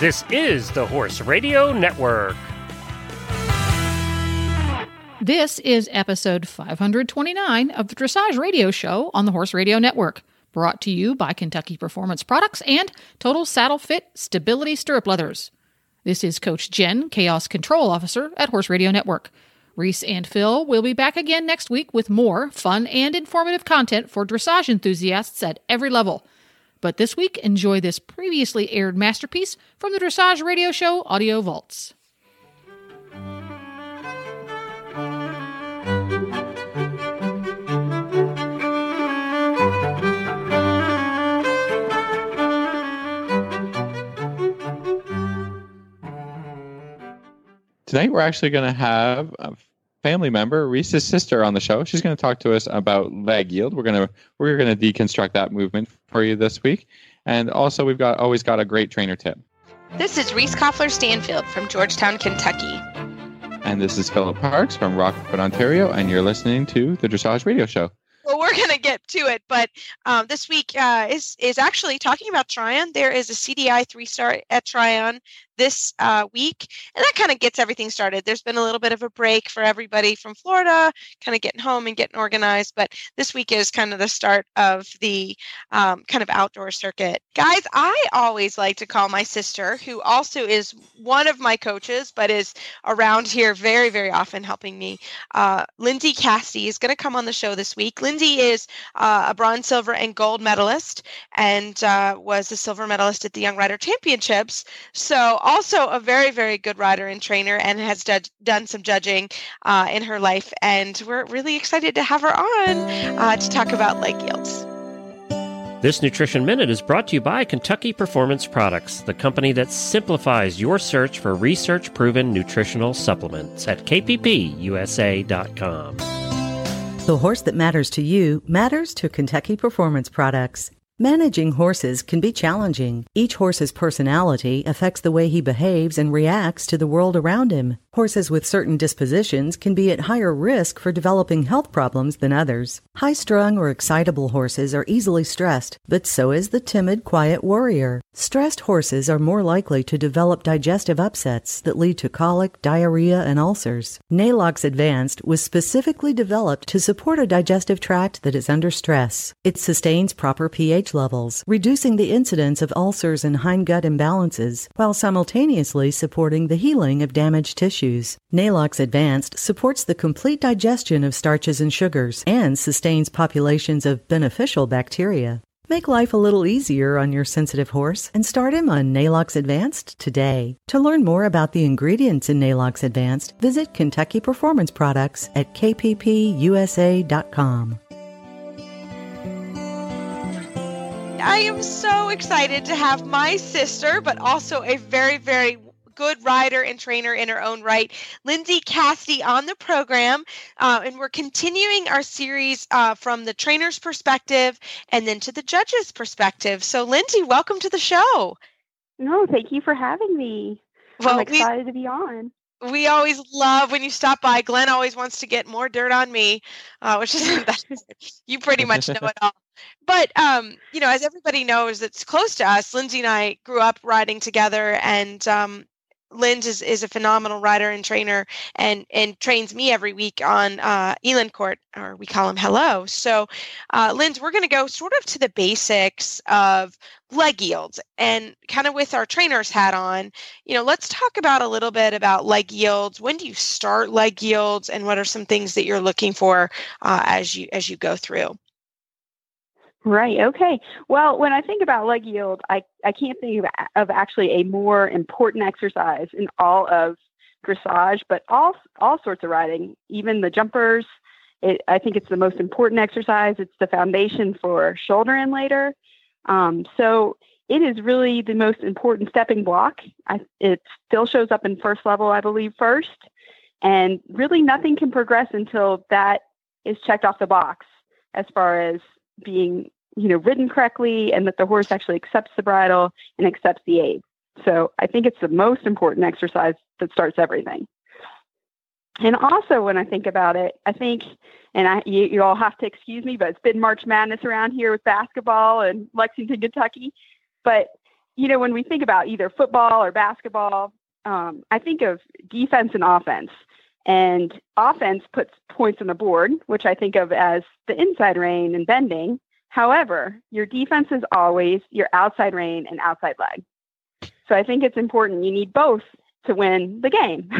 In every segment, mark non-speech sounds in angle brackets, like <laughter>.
This is the Horse Radio Network. This is episode 529 of the Dressage Radio Show on the Horse Radio Network, brought to you by Kentucky Performance Products and Total Saddle Fit Stability Stirrup Leathers. This is Coach Jen, Chaos Control Officer at Horse Radio Network. Reese and Phil will be back again next week with more fun and informative content for dressage enthusiasts at every level. But this week, enjoy this previously aired masterpiece from the Dressage Radio Show Audio Vaults. Tonight, we're actually going to have family member, Reese's sister, on the show. She's going to talk to us about leg yield. We're going to we're going to deconstruct that movement for you this week, and also we've got always got a great trainer tip. This is Reese Koffler Stanfield from Georgetown, Kentucky. And this is Philip Parks from Rockford, Ontario, and you're listening to the Dressage Radio Show. Well, we're going to get to it, but um, this week uh, is is actually talking about Tryon. There is a CDI three star at Tryon this uh, week, and that kind of gets everything started. There's been a little bit of a break for everybody from Florida, kind of getting home and getting organized, but this week is kind of the start of the um, kind of outdoor circuit. Guys, I always like to call my sister, who also is one of my coaches, but is around here very, very often helping me. Uh, Lindsay is going to come on the show this week. Lindsay is uh, a bronze, silver, and gold medalist, and uh, was a silver medalist at the Young Rider Championships. So also a very, very good rider and trainer and has done some judging uh, in her life. And we're really excited to have her on uh, to talk about leg yields. This Nutrition Minute is brought to you by Kentucky Performance Products, the company that simplifies your search for research proven nutritional supplements at kppusa.com. The horse that matters to you matters to Kentucky Performance Products. Managing horses can be challenging. Each horse's personality affects the way he behaves and reacts to the world around him. Horses with certain dispositions can be at higher risk for developing health problems than others. High strung or excitable horses are easily stressed, but so is the timid, quiet warrior. Stressed horses are more likely to develop digestive upsets that lead to colic, diarrhea, and ulcers. Neigh-Lox Advanced was specifically developed to support a digestive tract that is under stress. It sustains proper pH levels, reducing the incidence of ulcers and hindgut imbalances, while simultaneously supporting the healing of damaged tissues. Neigh-Lox Advanced supports the complete digestion of starches and sugars and sustains populations of beneficial bacteria. Make life a little easier on your sensitive horse and start him on Neigh-Lox Advanced today. To learn more about the ingredients in Neigh-Lox Advanced, visit Kentucky Performance Products at kppusa.com. I am so excited to have my sister, but also a very, very good rider and trainer in her own right, Lindsay Cassidy, on the program. Uh, and we're continuing our series uh, from the trainer's perspective and then to the judge's perspective. So, Lindsay, welcome to the show. No, thank you for having me. Well, I'm excited we, to be on. We always love when you stop by. Glenn always wants to get more dirt on me, uh, which is <laughs> you pretty much know it all. But um, you know, as everybody knows that's close to us, Lindsay and I grew up riding together, and um, Linz is, is a phenomenal rider and trainer and, and trains me every week on uh, Eland Court, or we call him Hello. So, uh, Linz, we're going to go sort of to the basics of leg yields and kind of with our trainer's hat on. You know, let's talk about a little bit about leg yields. When do you start leg yields, and what are some things that you're looking for uh, as you as you go through? Right. Okay. Well, when I think about leg yield, I, I can't think of, of actually a more important exercise in all of dressage, but all all sorts of riding, even the jumpers. It, I think it's the most important exercise. It's the foundation for shoulder in later. Um, so it is really the most important stepping block. I, it still shows up in first level, I believe, first, and really nothing can progress until that is checked off the box as far as being you know ridden correctly and that the horse actually accepts the bridle and accepts the aid so i think it's the most important exercise that starts everything and also when i think about it i think and i you, you all have to excuse me but it's been march madness around here with basketball and lexington kentucky but you know, when we think about either football or basketball, um, I think of defense and offense. And offense puts points on the board, which I think of as the inside rein and bending. However, your defense is always your outside rein and outside leg. So I think it's important. You need both to win the game,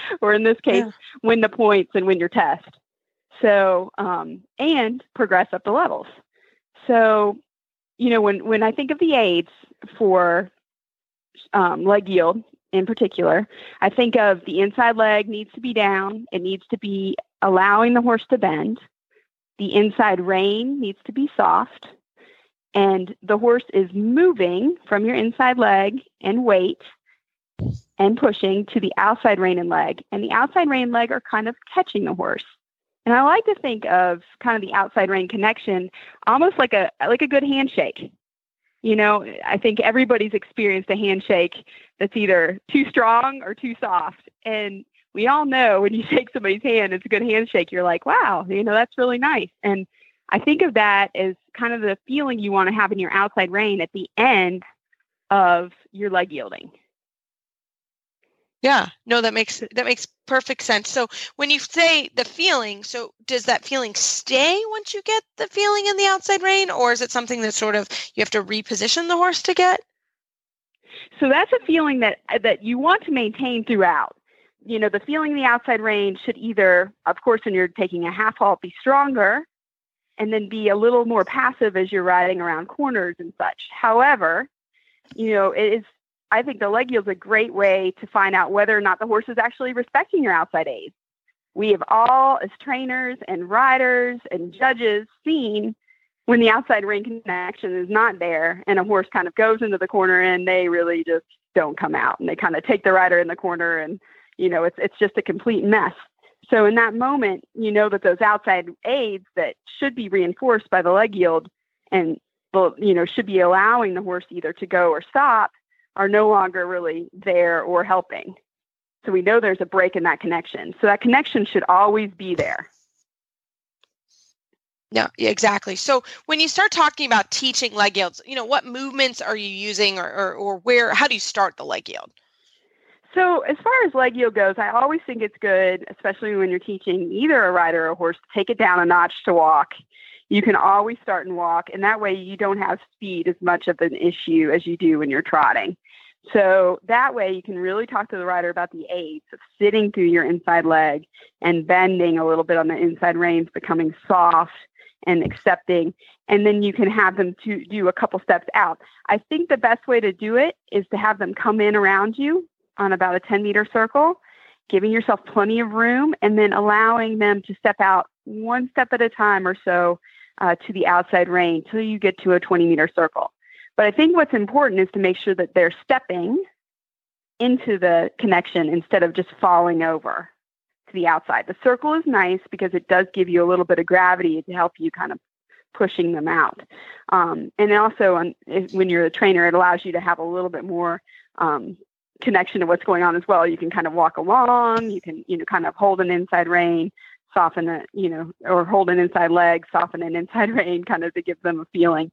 <laughs> or in this case, yeah. win the points and win your test. So, um, and progress up the levels. So, you know, when, when I think of the aids for um, leg yield, in particular. I think of the inside leg needs to be down, it needs to be allowing the horse to bend. The inside rein needs to be soft, and the horse is moving from your inside leg and weight and pushing to the outside rein and leg. And the outside rein and leg are kind of catching the horse. And I like to think of kind of the outside rein connection almost like a like a good handshake. You know, I think everybody's experienced a handshake that's either too strong or too soft. And we all know when you <laughs> shake somebody's hand, it's a good handshake. You're like, wow, you know, that's really nice. And I think of that as kind of the feeling you want to have in your outside rein at the end of your leg yielding. Yeah, no, that makes that makes perfect sense. So when you say the feeling, so does that feeling stay once you get the feeling in the outside rein, or is it something that sort of you have to reposition the horse to get? So that's a feeling that that you want to maintain throughout. You know, the feeling in the outside rein should either, of course, when you're taking a half halt, be stronger, and then be a little more passive as you're riding around corners and such. However, you know, it is I think the leg yield is a great way to find out whether or not the horse is actually respecting your outside aids. We have all, as trainers and riders and judges, seen when the outside rein connection is not there and a horse kind of goes into the corner and they really just don't come out and they kind of take the rider in the corner and you know it's it's just a complete mess. So in that moment, you know that those outside aids that should be reinforced by the leg yield and you know should be allowing the horse either to go or stop are no longer really there or helping. So we know there's a break in that connection. So that connection should always be there. Yeah, exactly. So when you start talking about teaching leg yields, you know, what movements are you using or, or, or where, how do you start the leg yield? So as far as leg yield goes, I always think it's good, especially when you're teaching either a rider or a horse, to take it down a notch to walk you can always start and walk, and that way you don't have speed as much of an issue as you do when you're trotting. So that way you can really talk to the rider about the aids of sitting through your inside leg and bending a little bit on the inside reins, becoming soft and accepting. And then you can have them to do a couple steps out. I think the best way to do it is to have them come in around you on about a 10 meter circle, giving yourself plenty of room and then allowing them to step out one step at a time or so uh, to the outside rein till you get to a 20 meter circle. But I think what's important is to make sure that they're stepping into the connection instead of just falling over to the outside. The circle is nice because it does give you a little bit of gravity to help you kind of pushing them out. Um, and also, on, if, when you're a trainer, it allows you to have a little bit more um, connection to what's going on as well. You can kind of walk along. You can, you know, kind of hold an inside rein soften it, you know, or hold an inside leg, soften an inside <laughs> rein, kind of to give them a feeling.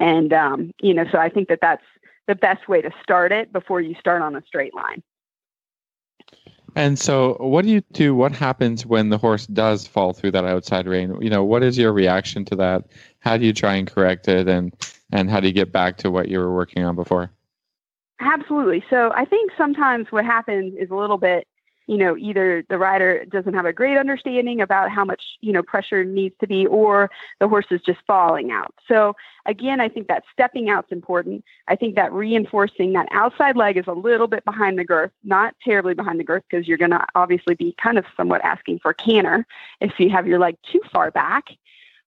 And, um, you know, so I think that that's the best way to start it before you start on a straight line. And so, what do you do? What happens when the horse does fall through that outside rein? You know, what is your reaction to that? How do you try and correct it, and and how do you get back to what you were working on before? Absolutely. So, I think sometimes what happens is a little bit you know, either the rider doesn't have a great understanding about how much, you know, pressure needs to be, or the horse is just falling out. So again, I think that stepping out is important. I think that reinforcing that outside leg is a little bit behind the girth, not terribly behind the girth, because you're going to obviously be kind of somewhat asking for canter if you have your leg too far back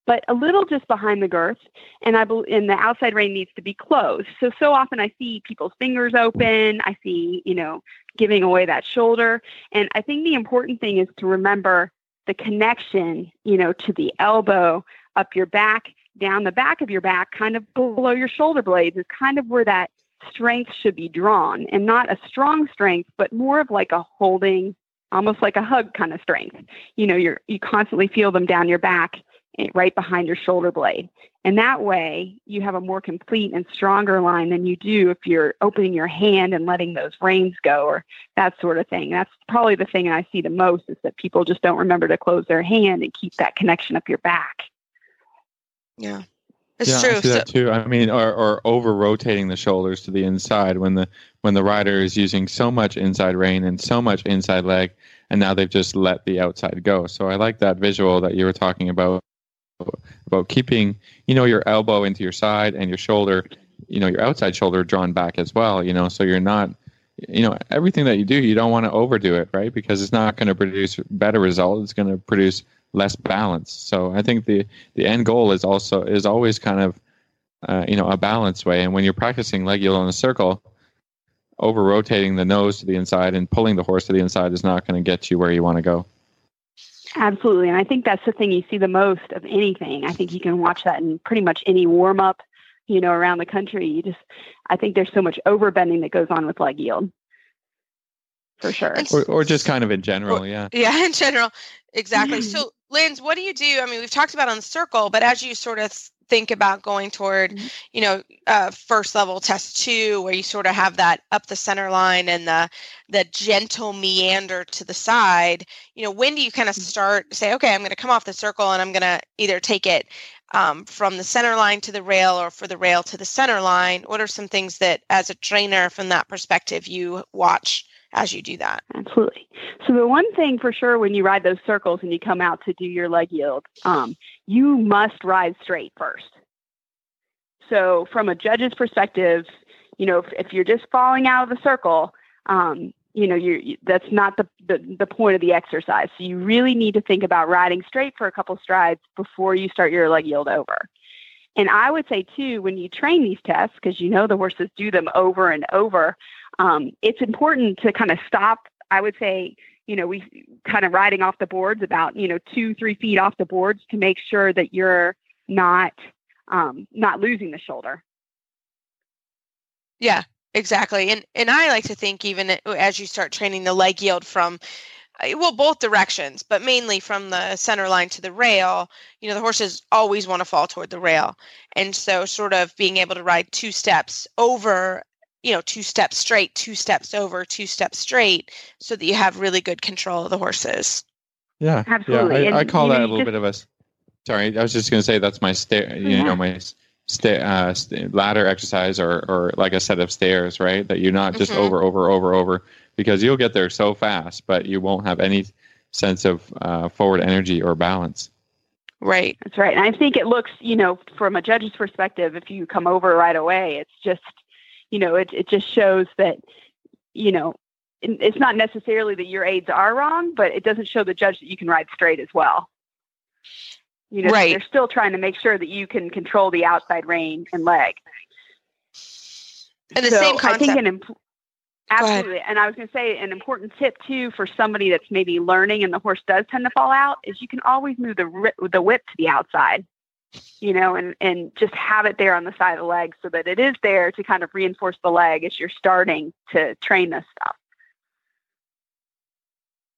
but a little just behind the girth. And I believe and the outside rein needs to be closed. So so often I see people's fingers open. I see you know giving away that shoulder. And I think the important thing is to remember the connection, you know, to the elbow, up your back, down the back of your back, kind of below your shoulder blades is kind of where that strength should be drawn and not a strong strength, but more of like a holding, almost like a hug kind of strength. You know, you're you constantly feel them down your back Eh, right behind your shoulder blade. And that way, you have a more complete and stronger line than you do if you're opening your hand and letting those reins go or that sort of thing. That's probably the thing I see the most is that people just don't remember to close their hand and keep that connection up your back. Yeah. It's yeah, true. I see that too. I mean, or, or over rotating the shoulders to the inside when the when the rider is using so much inside rein and so much inside leg, and now they've just let the outside go. So I like that visual that you were talking about about keeping you know your elbow into your side and your shoulder, you know your outside shoulder drawn back as well. You know, so you're not you know everything that you do, you don't want to overdo it, right? Because it's not going to produce better result. It's going to produce less balance. So I think the the end goal is also is always kind of uh, you know a balanced way. And when you're practicing leg yield on a circle, over rotating the nose to the inside and pulling the horse to the inside is not going to get you where you want to go. Absolutely. And I think that's the thing you see the most of anything. I think you can watch that in pretty much any warm up, you know, around the country. You just, I think there's so much overbending that goes on with leg yield. For sure. Or, or just kind of in general, yeah. Yeah, <laughs> in general. Exactly. <clears throat> So, Linz, what do you do? I mean, we've talked about on the circle, but as you sort of think about going toward, Mhm. you know, uh, first level test two, where you sort of have that up the center line and the the gentle meander to the side, you know, when do you kind of start say, okay, I'm going to come off the circle and I'm going to either take it um, from the center line to the rail or for the rail to the center line? What are some things that, as a trainer, from that perspective, you watch as you do that? Absolutely. So the one thing for sure when you ride those circles and you come out to do your leg yield, um, you must ride straight first. So from a judge's perspective, you know, if, if you're just falling out of the circle, um, you know, you, that's not the, the, the point of the exercise. So you really need to think about riding straight for a couple strides before you start your leg yield over. And I would say too, when you train these tests, because you know the horses do them over and over, um, it's important to kind of stop. I would say, you know, we kind of riding off the boards about you know two, three feet off the boards to make sure that you're not um, not losing the shoulder. Yeah, exactly. And and I like to think even as you start training the leg yield from uh, well both directions, but mainly from the center line to the rail, you know, the horses always want to fall toward the rail. And so sort of being able to ride two steps over, you know, two steps straight, two steps over, two steps straight so that you have really good control of the horses. Yeah, Absolutely. Yeah, I, And, I call you know, that a little just- bit of a. s- Sorry, I was just going to say that's my stair. You Yeah. know, my sta- uh, st- ladder exercise, or or like a set of stairs, right? That you're not just Mhm. over, over, over, over, because you'll get there so fast, but you won't have any sense of uh, forward energy or balance. Right. That's right. And I think it looks, you know, from a judge's perspective, if you come over right away, it's just, you know, it it just shows that, you know, it's not necessarily that your aids are wrong, but it doesn't show the judge that you can ride straight as well. You know, Right. they're still trying to make sure that you can control the outside rein and leg. And the So same I concept. think an imp- absolutely, and I was going to say an important tip too for somebody that's maybe learning and the horse does tend to fall out is you can always move the the whip to the outside, you know, and and just have it there on the side of the leg so that it is there to kind of reinforce the leg as you're starting to train this stuff.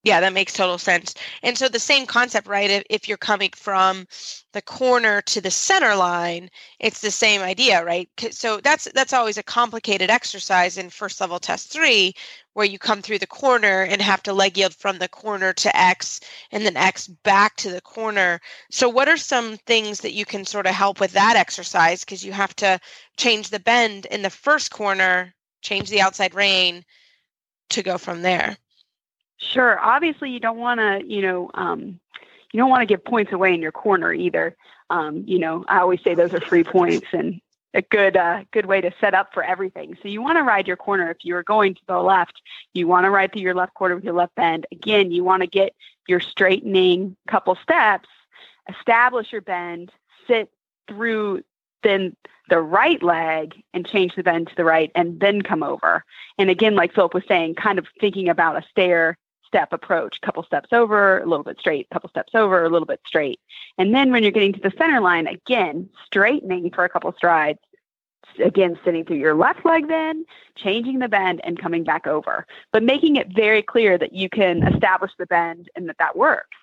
Yeah, that makes total sense. And so the same concept, right? If, if you're coming from the corner to the center line, it's the same idea, right? So that's that's always a complicated exercise in first level test three, where you come through the corner and have to leg yield from the corner to X and then X back to the corner. So what are some things that you can sort of help with that exercise? Because you have to change the bend in the first corner, change the outside rein to go from there. Sure. Obviously, you don't want to, you know, um, you don't want to give points away in your corner either. Um, you know, I always say those are free points and a good, uh, good way to set up for everything. So you want to ride your corner. If you're going to the left, you want to ride through your left corner with your left bend. Again, you want to get your straightening couple steps, establish your bend, sit through then the right leg and change the bend to the right and then come over. And again, like Philip was saying, kind of thinking about a stair step approach, couple steps over, a little bit straight, couple steps over, a little bit straight. And then when you're getting to the center line, again, straightening for a couple strides, again, sitting through your left leg then, changing the bend and coming back over, but making it very clear that you can establish the bend and that that works.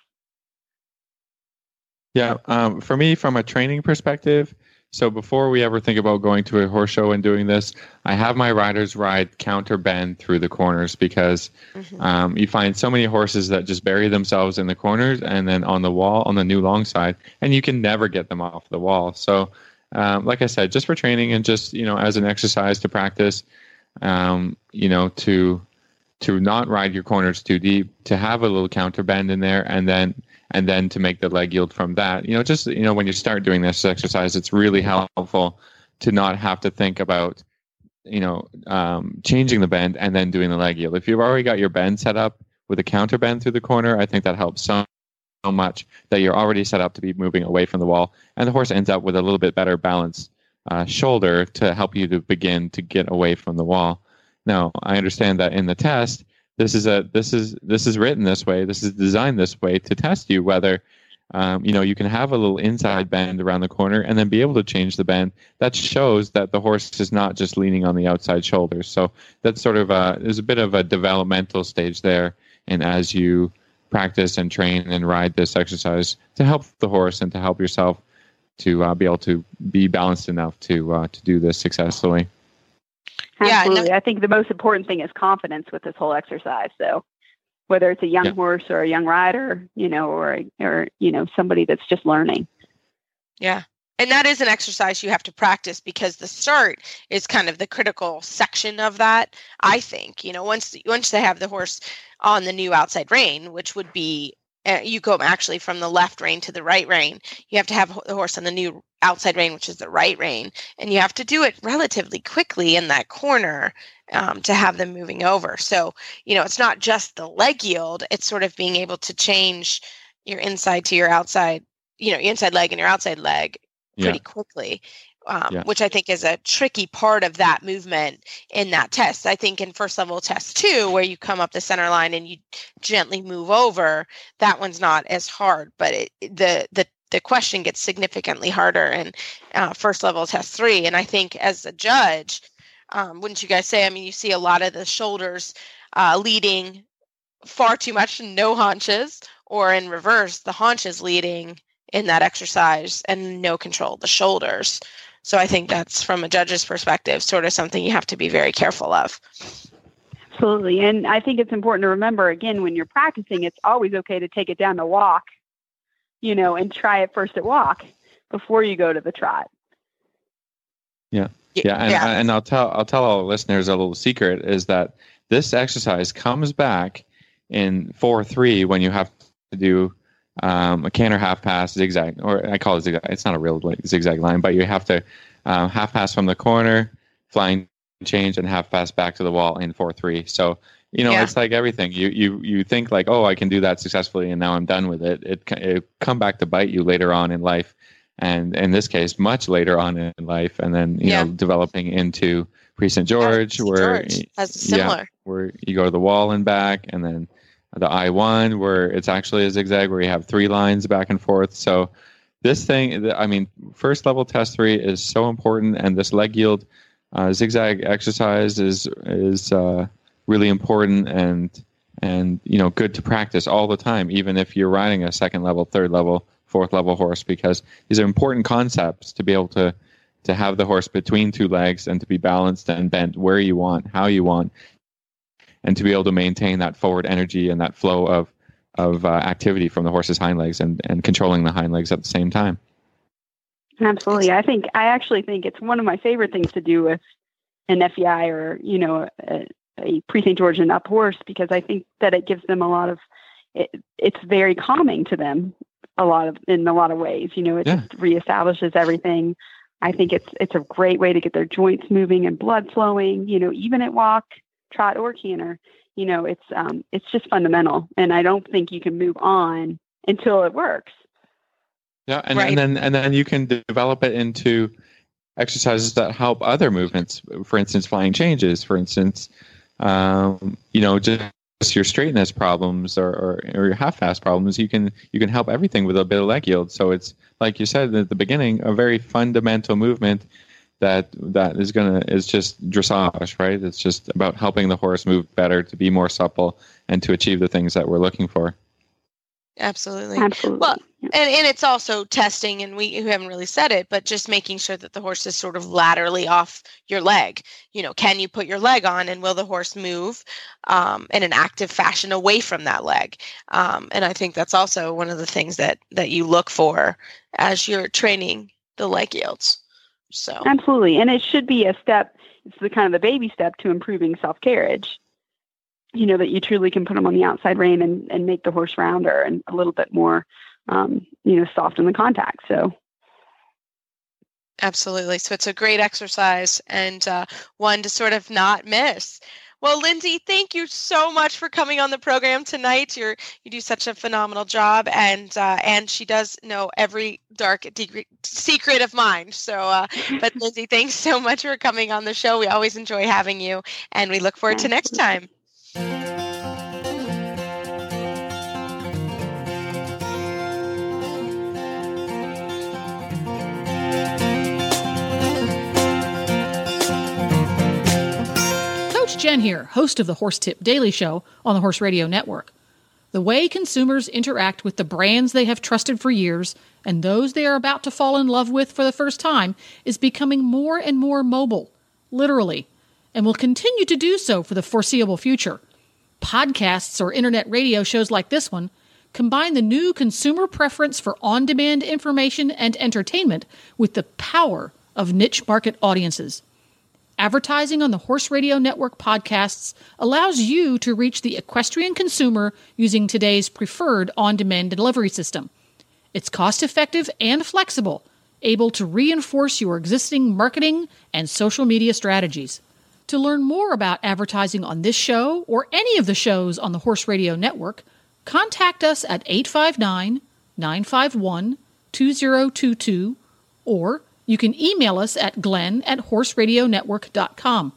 Yeah, um, for me, from a training perspective, so before we ever think about going to a horse show and doing this, I have my riders ride counter bend through the corners because mm-hmm. um, you find so many horses that just bury themselves in the corners and then on the wall on the new long side, and you can never get them off the wall. So, um, like I said, just for training and just you know as an exercise to practice, um, you know to to not ride your corners too deep, to have a little counter bend in there, and then and then to make the leg yield from that. You know, just you know, when you start doing this exercise, it's really helpful to not have to think about you know um, changing the bend and then doing the leg yield. If you've already got your bend set up with a counter bend through the corner, I think that helps so, much that you're already set up to be moving away from the wall, and the horse ends up with a little bit better balance uh, shoulder to help you to begin to get away from the wall. Now, I understand that in the test, this is a this is this is written this way this is designed this way to test you whether um, you know you can have a little inside bend around the corner and then be able to change the bend. That shows that the horse is not just leaning on the outside shoulders so that's sort of a there's a bit of a developmental stage there. And as you practice and train and ride this exercise to help the horse and to help yourself to uh, be able to be balanced enough to uh, to do this successfully Absolutely. Yeah, I think the most important thing is confidence with this whole exercise. So whether it's a young yeah. horse or a young rider, you know, or or you know somebody that's just learning. Yeah. And that is an exercise you have to practice because the start is kind of the critical section of that. I think you know once once they have the horse on the new outside rein, which would be uh, you go actually from the left rein to the right rein. You have to have the horse on the new outside rein, which is the right rein, and you have to do it relatively quickly in that corner um, to have them moving over. So, you know, it's not just the leg yield, it's sort of being able to change your inside to your outside, you know, your inside leg and your outside leg pretty yeah. quickly. Um, yeah. which I think is a tricky part of that movement in that test. I think in first level test two, where you come up the center line and you gently move over, that one's not as hard. But it, the the the question gets significantly harder in uh, first level test three. And I think as a judge, um, wouldn't you guys say? I mean, you see a lot of the shoulders uh, leading far too much, no haunches, or in reverse, the haunches leading in that exercise and no control of the shoulders. So I think that's from a judge's perspective, sort of something you have to be very careful of. Absolutely. And I think it's important to remember again, when you're practicing, it's always okay to take it down the walk you know, and try it first at walk before you go to the trot. Yeah. Yeah, and, yeah. and I'll tell I'll tell all the listeners a little secret is that this exercise comes back in four three when you have to do um, a canter half pass zigzag, or I call it zigzag. It's not a real zigzag line, but you have to um, half pass from the corner, flying change, and half pass back to the wall in four three. So you know, yeah. it's like everything. You you you think like, oh, I can do that successfully, and now I'm done with it. It it come back to bite you later on in life, and in this case, much later on in life, and then you yeah. know, developing into Prix St. George, where George. similar. Yeah, where you go to the wall and back, and then the I one, where it's actually a zigzag, where you have three lines back and forth. So this thing, I mean, first level test three is so important, and this leg yield uh, zigzag exercise is is uh, really important and and you know good to practice all the time even if you're riding a second level third level fourth level horse because these are important concepts to be able to to have the horse between two legs and to be balanced and bent where you want how you want and to be able to maintain that forward energy and that flow of of uh, activity from the horse's hind legs and and controlling the hind legs at the same time absolutely i think i actually think it's one of my favorite things to do with an FEI or you know a, a Prix St. George and up horse because I think that it gives them a lot of it, it's very calming to them a lot of in a lot of ways. You know, it yeah. just reestablishes everything. I think it's it's a great way to get their joints moving and blood flowing. You know, even at walk, trot, or canter. You know, it's um it's just fundamental, and I don't think you can move on until it works. Yeah, and, right. and then and then you can develop it into exercises that help other movements. For instance, flying changes. For instance, um, you know, just your straightness problems or, or, or your half-pass problems, you can you can help everything with a bit of leg yield. So it's like you said at the beginning, a very fundamental movement that that is gonna is just dressage, right? It's just about helping the horse move better to be more supple and to achieve the things that we're looking for. Absolutely. Absolutely. Well, and, and it's also testing, and we who haven't really said it, but just making sure that the horse is sort of laterally off your leg. You know, can you put your leg on, and will the horse move um, in an active fashion away from that leg? Um, and I think that's also one of the things that that you look for as you're training the leg yields. So Absolutely. And it should be a step, it's the kind of the baby step to improving self carriage. You know, that you truly can put them on the outside rein and, and make the horse rounder and a little bit more, um, you know, soft in the contact. So, Absolutely. So it's a great exercise and uh, one to sort of not miss. Well, Lindsay, thank you so much for coming on the program tonight. You're you do such a phenomenal job, and uh, and she does know every dark de- secret of mine. So, uh, but <laughs> Lindsay, thanks so much for coming on the show. We always enjoy having you, and we look forward to next time. Jen here, host of the Horse Tip Daily Show on the Horse Radio Network. The way consumers interact with the brands they have trusted for years and those they are about to fall in love with for the first time is becoming more and more mobile, literally, and will continue to do so for the foreseeable future. Podcasts or internet radio shows like this one combine the new consumer preference for on demand information and entertainment with the power of niche market audiences. Advertising on the Horse Radio Network podcasts allows you to reach the equestrian consumer using today's preferred on demand delivery system. It's cost effective and flexible, able to reinforce your existing marketing and social media strategies. To learn more about advertising on this show or any of the shows on the Horse Radio Network, contact us at 859 951 2022 or you can email us at glenn at horseradionetwork.com.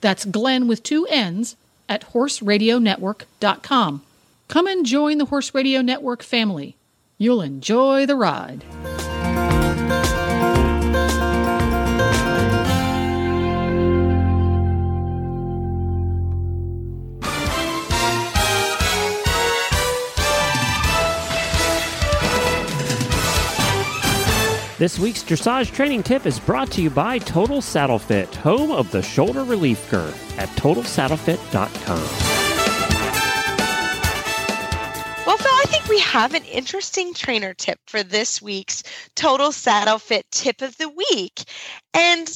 That's Glenn with two N's at horseradionetwork.com. Come and join the Horse Radio Network family. You'll enjoy the ride. This week's dressage training tip is brought to you by Total Saddle Fit, home of the shoulder relief girth at totalsaddlefit.com. Well, Phil, I think we have an interesting trainer tip for this week's Total Saddle Fit tip of the week. And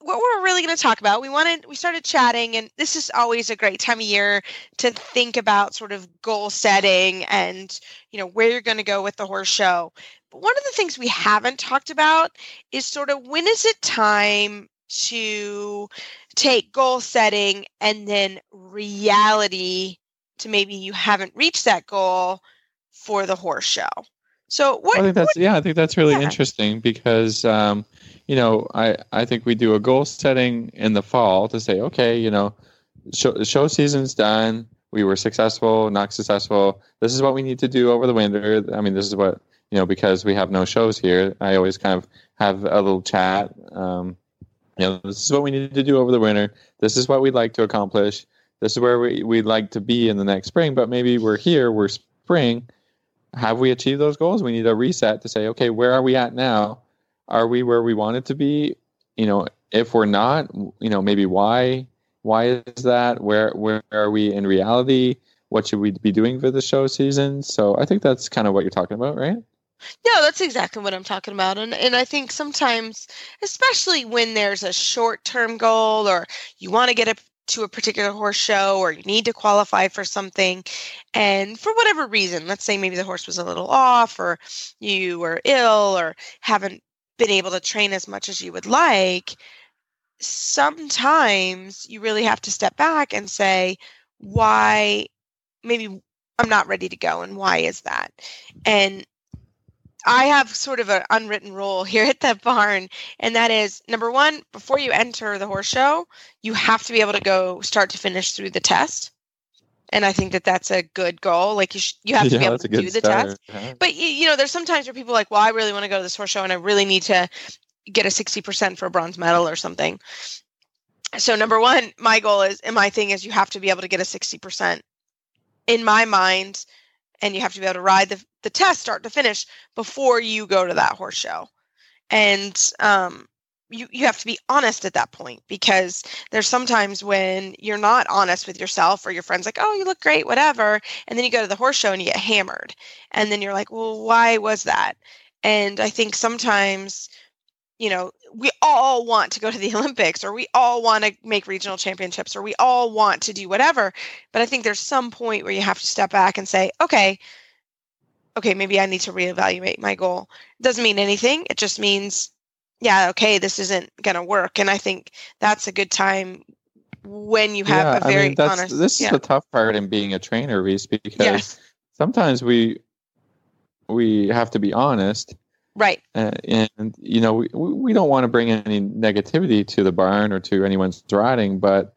what we're really going to talk about, we wanted, we started chatting, and this is always a great time of year to think about sort of goal setting and, you know, where you're going to go with the horse show. But one of the things we haven't talked about is sort of when is it time to take goal setting and then reality to maybe you haven't reached that goal for the horse show. So what I think that's what- yeah, I think that's really Yeah. interesting because um, you know I I think we do a goal setting in the fall to say okay you know show, show season's done we were successful not successful this is what we need to do over the winter I mean this is what you know because we have no shows here I always kind of have a little chat um, you know this is what we need to do over the winter. This is what we'd like to accomplish. This is where we, we'd like to be in the next spring but maybe we're here we're spring. Have we achieved those goals? We need a reset to say okay where are we at now? Are we where we wanted to be? You know if we're not you know maybe why why is that? Where where are we in reality? What should we be doing for the show season? So i think that's kind of what you're talking about right No, that's exactly what I'm talking about. And and I think sometimes, especially when there's a short term goal or you want to get a, to a particular horse show or you need to qualify for something, and for whatever reason, let's say maybe the horse was a little off or you were ill or haven't been able to train as much as you would like, sometimes you really have to step back and say, why maybe I'm not ready to go and why is that? And I have sort of an unwritten rule here at the barn, and that is number one, before you enter the horse show, you have to be able to go start to finish through the test. And I think that that's a good goal. Like you, sh- you have to be able to do the test. start. But you, you know, there's sometimes where people are like, well, I really want to go to this horse show, and I really need to get a 60% for a bronze medal or something. So number one, my goal is, and my thing is, you have to be able to get a 60%. In my mind, and you have to be able to ride the, the test start to finish before you go to that horse show. And um, you, you have to be honest at that point because there's sometimes when you're not honest with yourself or your friends like oh you look great whatever and then you go to the horse show and you get hammered. And then you're like well why was that? And i think sometimes you know we all want to go to the <laughs> olympics or we all want to make regional championships or we all want to do whatever but i think there's some point where you have to step back and say okay okay maybe i need to reevaluate my goal it doesn't mean anything it just means yeah, okay, this isn't going to work. And I think that's a good time when you have yeah, a very I mean, that's, honest. This yeah. is the tough part in being a trainer, Reese, because yes. sometimes we we have to be honest, right? Uh, and you know, we we don't want to bring any negativity to the barn or to anyone's riding, but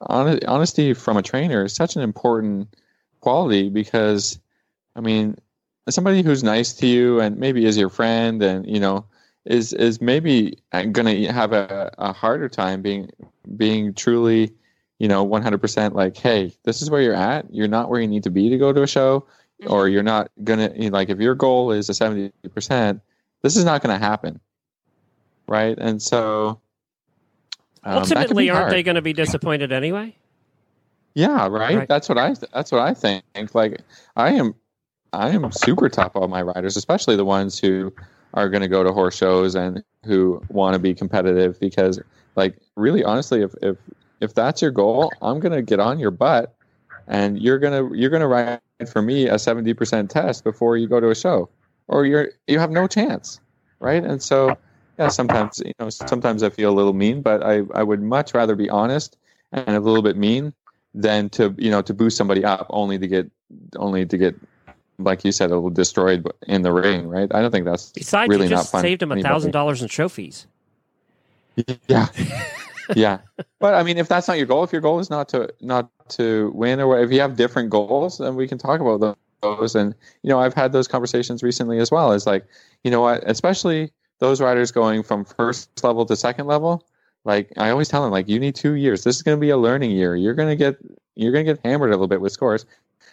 honesty from a trainer is such an important quality because, I mean, somebody who's nice to you and maybe is your friend and you know is is maybe going to have a, a harder time being being truly you know 100% like hey this is where you're at you're not where you need to be to go to a show mm-hmm. or you're not gonna you know, like if your goal is a 70% this is not going to happen right? And so um, ultimately aren't they going to be disappointed anyway? Yeah right? right. That's what i that's what i think. Like i am i am super top on my riders especially the ones who are going to go to horse shows and who want to be competitive because like really honestly if if if that's your goal i'm going to get on your butt and you're going to you're going to ride for me a 70% test before you go to a show or you're you have no chance right and so yeah sometimes you know sometimes i feel a little mean but i i would much rather be honest and a little bit mean than to you know to boost somebody up only to get only to get like you said, a little destroyed in the ring, right? I don't think that's Besides, really you just not. Saved him a thousand dollars in fees. Yeah, <laughs> yeah. But I mean, if that's not your goal, if your goal is not to not to win, or if you have different goals, then we can talk about those. And you know, I've had those conversations recently as well. Is like, you know what? Especially those riders going from first level to second level. Like I always tell them, like you need two years. This is going to be a learning year. You're going to get you're going to get hammered a little bit with scores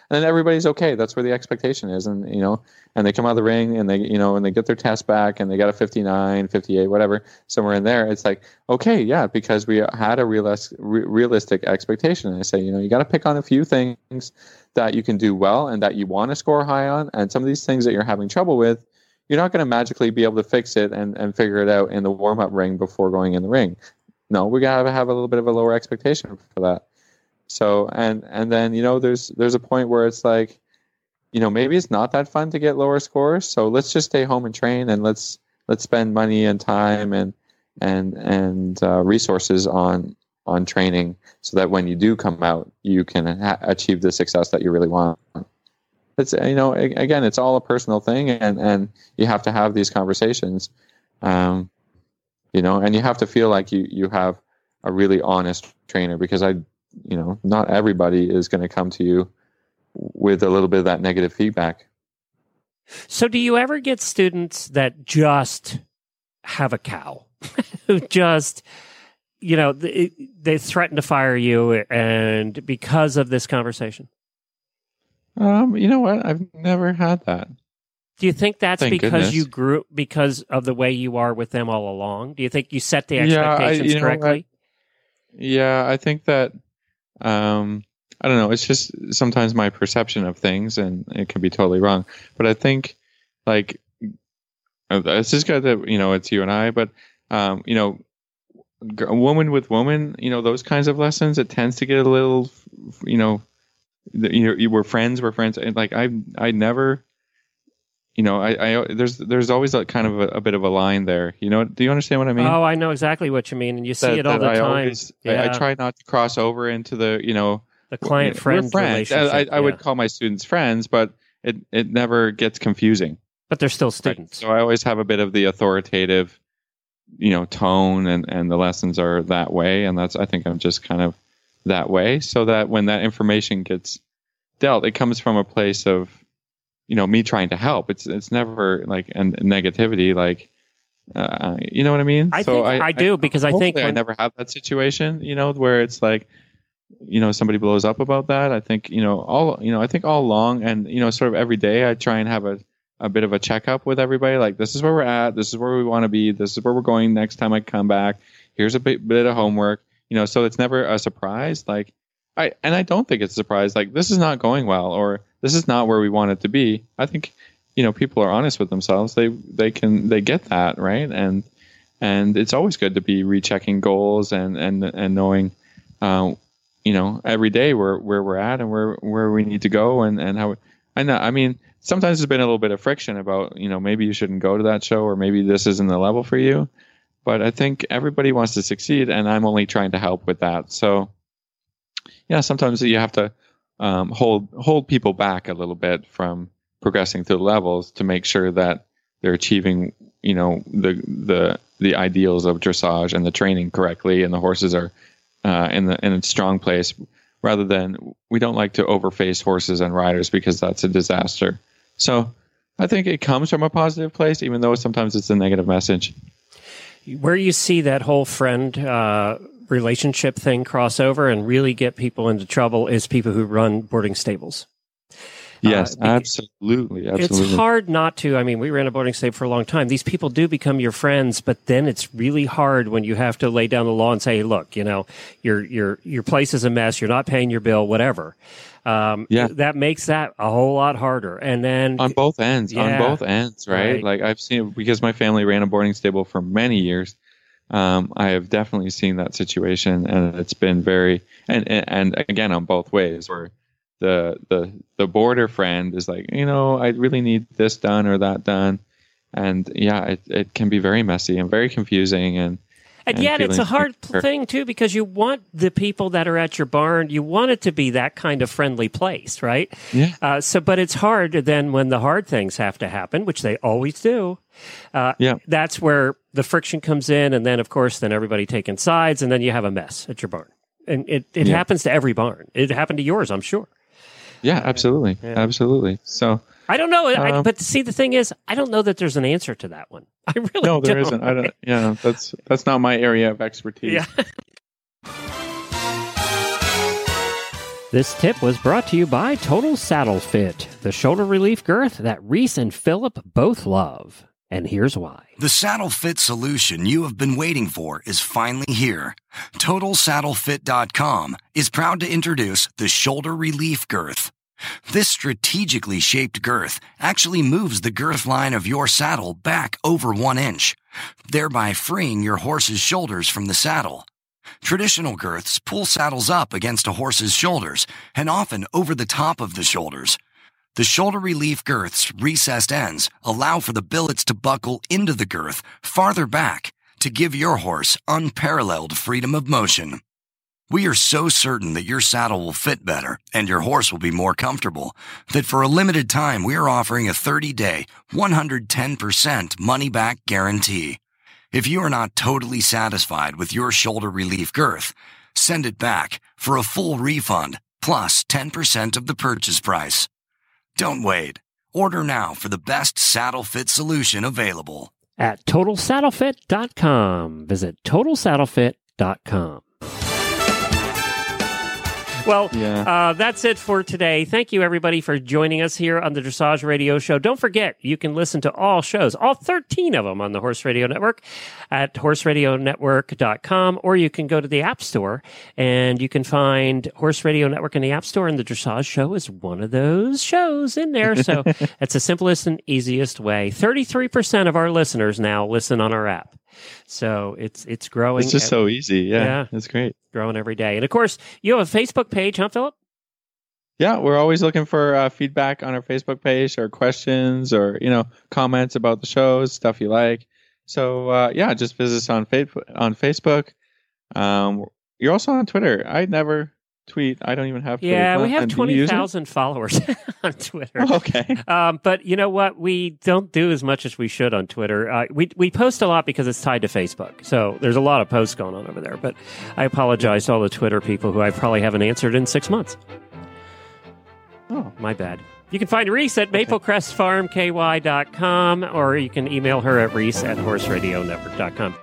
and then everybody's okay. That's where the expectation is, and you know, and they come out of the ring and they, you know, and they get their test back and they got a 59, 58, whatever, somewhere in there. It's like, okay, yeah, because we had a realistic, realistic expectation. And I say, you know, you got to pick on a few things that you can do well and that you want to score high on, and some of these things that you're having trouble with, you're not going to magically be able to fix it and, and figure it out in the warm up ring before going in the ring. No, we got to have a little bit of a lower expectation for that. So and and then you know there's there's a point where it's like, you know maybe it's not that fun to get lower scores. So let's just stay home and train and let's let's spend money and time and and and uh, resources on on training so that when you do come out you can ha- achieve the success that you really want it's you know again it's all a personal thing and and you have to have these conversations um you know and you have to feel like you you have a really honest trainer because i you know, not everybody is going to come to you with a little bit of that negative feedback. So, do you ever get students that just have a cow, <laughs> who just, you know, they, they, threaten to fire you, and because of this conversation? Um, you know what? I've never had that. Do you think that's Thank because goodness. you grew because of the way you are with them all along? Do you think you set the expectations yeah, I, correctly? yeah, I think that um, I don't know. It's just sometimes my perception of things, and it can be totally wrong. But I think, like, uh, it's just got that you know, it's you and I. But um, you know, woman with woman, you know, those kinds of lessons, it tends to get a little, you know, you know, you were friends, we're friends, and like I, I never, you know, I, I there's there's always a kind of a, a, bit of a line there. You know, do you understand what I mean? Oh, I know exactly what you mean, and you see that, it all the I time. Always, yeah. I, I, try not to cross over into the you know the client friend friends. Uh, I, I, would call my students friends, but it it never gets confusing. But they're still students, right? so I always have a bit of the authoritative, you know, tone, and and the lessons are that way, and that's I think I'm just kind of that way, so that when that information gets dealt, it comes from a place of you know me trying to help. It's it's never like a negativity. Like uh, you know what I mean? I so think I, I do I, because I think when, I never have that situation. You know where it's like you know somebody blows up about that. I think you know all you know I think all along and you know sort of every day I try and have a a bit of a checkup with everybody. Like this is where we're at. This is where we want to be. This is where we're going next time I come back. Here's a bit, bit of homework. You know, so it's never a surprise. Like I and I don't think it's a surprise. Like this is not going well, or this is not where we want it to be. I think you know people are honest with themselves. They they can they get that right, and and it's always good to be rechecking goals and and and knowing. Uh, you know, every day where where we're at and where where we need to go and and how. I know. I mean, sometimes there's been a little bit of friction about you know maybe you shouldn't go to that show or maybe this isn't the level for you. But I think everybody wants to succeed, and I'm only trying to help with that. So yeah, sometimes you have to um, hold hold people back a little bit from progressing through the levels to make sure that they're achieving, you know, the the the ideals of dressage and the training correctly, and the horses are uh, in the in a strong place. Rather than we don't like to overface horses and riders because that's a disaster. So I think it comes from a positive place, even though sometimes it's a negative message. Where you see that whole friend uh, relationship thing cross over and really get people into trouble is people who run boarding stables. Yes, uh, absolutely, absolutely. It's hard not to. I mean, we ran a boarding stable for a long time. These people do become your friends, but then it's really hard when you have to lay down the law and say, hey, "Look, you know, your your your place is a mess. You're not paying your bill, whatever." Um, yeah, that makes that a whole lot harder. And then on both ends, yeah, on both ends, right? right? Like I've seen because my family ran a boarding stable for many years um, I have definitely seen that situation, and it's been very and, and and again on both ways where the the the boarder friend is like, you know, I really need this done or that done, and yeah, it it can be very messy and very confusing and. And, and yet, it's a hard like thing too because you want the people that are at your barn. You want it to be that kind of friendly place, right? Yeah. Uh, so, but it's hard then when the hard things have to happen, which they always do. Uh, yeah. That's where the friction comes in, and then of course, then everybody taking sides, and then you have a mess at your barn. And it, it yeah. happens to every barn. It happened to yours, I'm sure. Yeah, absolutely, yeah. absolutely. So I don't know, um, I, but see, the thing is, I don't know that there's an answer to that one. <laughs> I really no, there not I don't. Yeah, that's that's not my area of expertise. Yeah. This tip was brought to you by Total Saddle Fit, the shoulder relief girth that Reese and Philip both love. And here's why. The saddle fit solution you have been waiting for is finally here. TotalSaddleFit.com is proud to introduce the Shoulder Relief Girth. This strategically shaped girth actually moves the girth line of your saddle back over one inch, thereby freeing your horse's shoulders from the saddle. Traditional girths pull saddles up against a horse's shoulders and often over the top of the shoulders, the shoulder relief girth's recessed ends allow for the billets to buckle into the girth farther back to give your horse unparalleled freedom of motion. We are so certain that your saddle will fit better and your horse will be more comfortable that for a limited time we are offering a 30 day, 110% money back guarantee. If you are not totally satisfied with your shoulder relief girth, send it back for a full refund plus 10% of the purchase price. Don't wait. Order now for the best saddle fit solution available. At TotalSaddleFit.com. Visit TotalSaddleFit.com. Well, yeah. uh, that's it for today. Thank you, everybody, for joining us here on the Dressage Radio Show. Don't forget, you can listen to all shows, all 13 of them on the Horse Radio Network at horseradionetwork.com, or you can go to the App Store and you can find Horse Radio Network in the App Store, and the Dressage Show is one of those shows in there. So <laughs> that's the simplest and easiest way. 33% of our listeners now listen on our app. So it's it's growing. It's just so easy. Yeah, yeah, it's great. Growing every day. And of course, you have a Facebook page, huh, Philip? Yeah, we're always looking for uh, feedback on our Facebook page, or questions, or you know, comments about the shows, stuff you like. So uh, yeah, just visit us on Facebook. On Facebook, um, you're also on Twitter. I never tweet. I don't even have. Yeah, we have twenty thousand followers <laughs> on Twitter. Oh, okay, um, but you know what? We don't do as much as we should on Twitter. Uh, we we post a lot because it's tied to Facebook, so there's a lot of posts going on over there. But I apologize to all the Twitter people who I probably haven't answered in six months. Oh, my bad. You can find Reese at maplecrestfarmky.com or you can email her at reese at horseradionetwork.com.